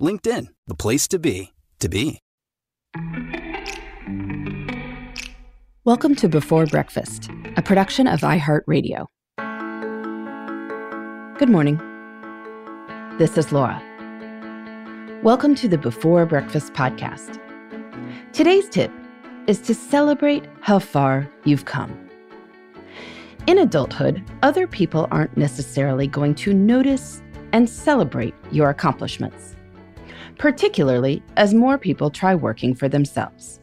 LinkedIn, the place to be, to be. Welcome to Before Breakfast, a production of iHeartRadio. Good morning. This is Laura. Welcome to the Before Breakfast podcast. Today's tip is to celebrate how far you've come. In adulthood, other people aren't necessarily going to notice and celebrate your accomplishments, particularly as more people try working for themselves.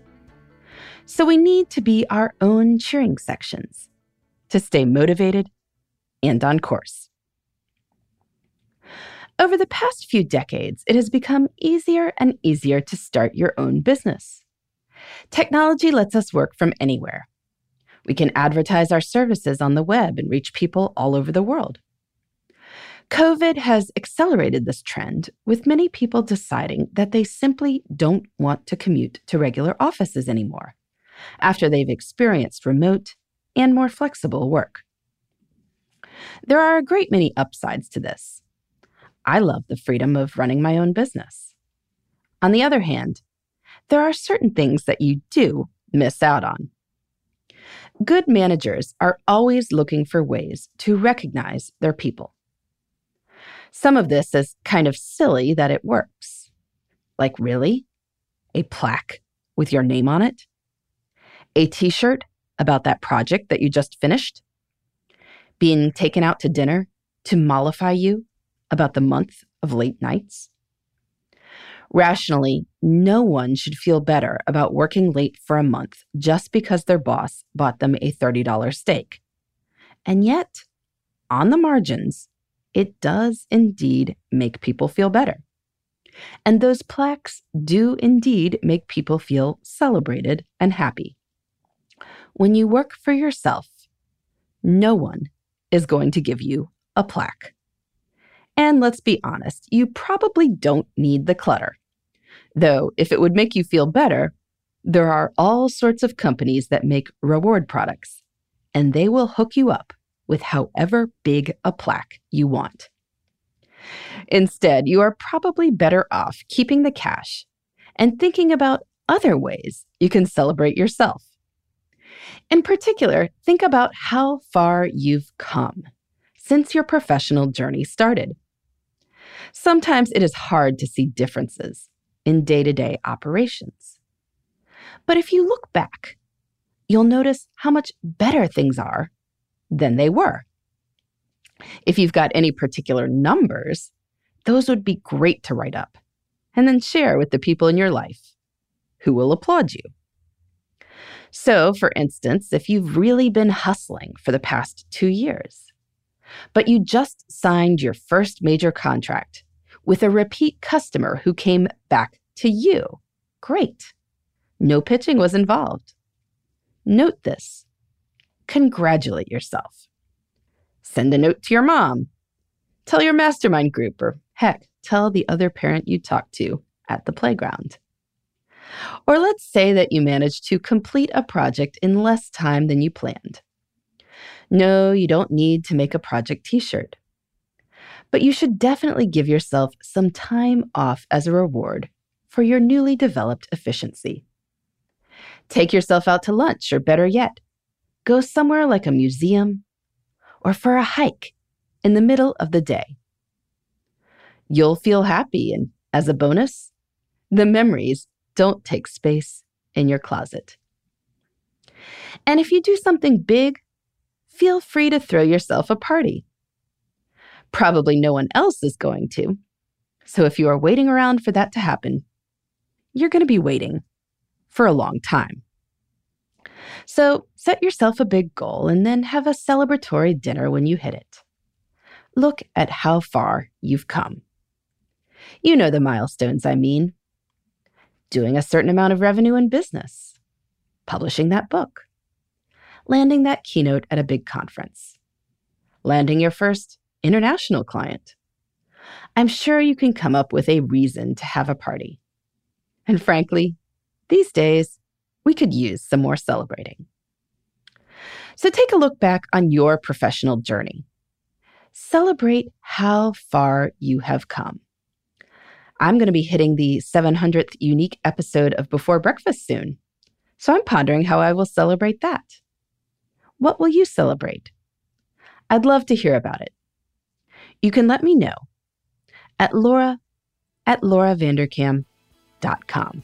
So we need to be our own cheering sections to stay motivated and on course. Over the past few decades, it has become easier and easier to start your own business. Technology lets us work from anywhere. We can advertise our services on the web and reach people all over the world. COVID has accelerated this trend, with many people deciding that they simply don't want to commute to regular offices anymore after they've experienced remote and more flexible work. There are a great many upsides to this. I love the freedom of running my own business. On the other hand, there are certain things that you do miss out on. Good managers are always looking for ways to recognize their people. Some of this is kind of silly that it works. Like, really? A plaque with your name on it? a t shirt about that project that you just finished, being taken out to dinner to mollify you about the month of late nights. Rationally, no one should feel better about working late for a month just because their boss bought them a $30 steak. And yet, on the margins, it does indeed make people feel better. And those plaques do indeed make people feel celebrated and happy. When you work for yourself, no one is going to give you a plaque. And let's be honest, you probably don't need the clutter. Though, if it would make you feel better, there are all sorts of companies that make reward products, and they will hook you up with however big a plaque you want. Instead, you are probably better off keeping the cash and thinking about other ways you can celebrate yourself. In particular, think about how far you've come since your professional journey started. Sometimes it is hard to see differences in day to day operations. But if you look back, you'll notice how much better things are than they were. If you've got any particular numbers, those would be great to write up and then share with the people in your life who will applaud you. So, for instance, if you've really been hustling for the past two years, but you just signed your first major contract with a repeat customer who came back to you, great. No pitching was involved. Note this. Congratulate yourself. Send a note to your mom. Tell your mastermind group, or heck, tell the other parent you talked to at the playground. Or let's say that you managed to complete a project in less time than you planned. No, you don't need to make a project t shirt. But you should definitely give yourself some time off as a reward for your newly developed efficiency. Take yourself out to lunch, or better yet, go somewhere like a museum or for a hike in the middle of the day. You'll feel happy, and as a bonus, the memories don't take space in your closet. And if you do something big, feel free to throw yourself a party. Probably no one else is going to. So if you are waiting around for that to happen, you're going to be waiting for a long time. So set yourself a big goal and then have a celebratory dinner when you hit it. Look at how far you've come. You know the milestones I mean. Doing a certain amount of revenue in business, publishing that book, landing that keynote at a big conference, landing your first international client. I'm sure you can come up with a reason to have a party. And frankly, these days, we could use some more celebrating. So take a look back on your professional journey. Celebrate how far you have come. I'm going to be hitting the 700th unique episode of Before Breakfast soon. So I'm pondering how I will celebrate that. What will you celebrate? I'd love to hear about it. You can let me know at laura at lauravanderkam.com.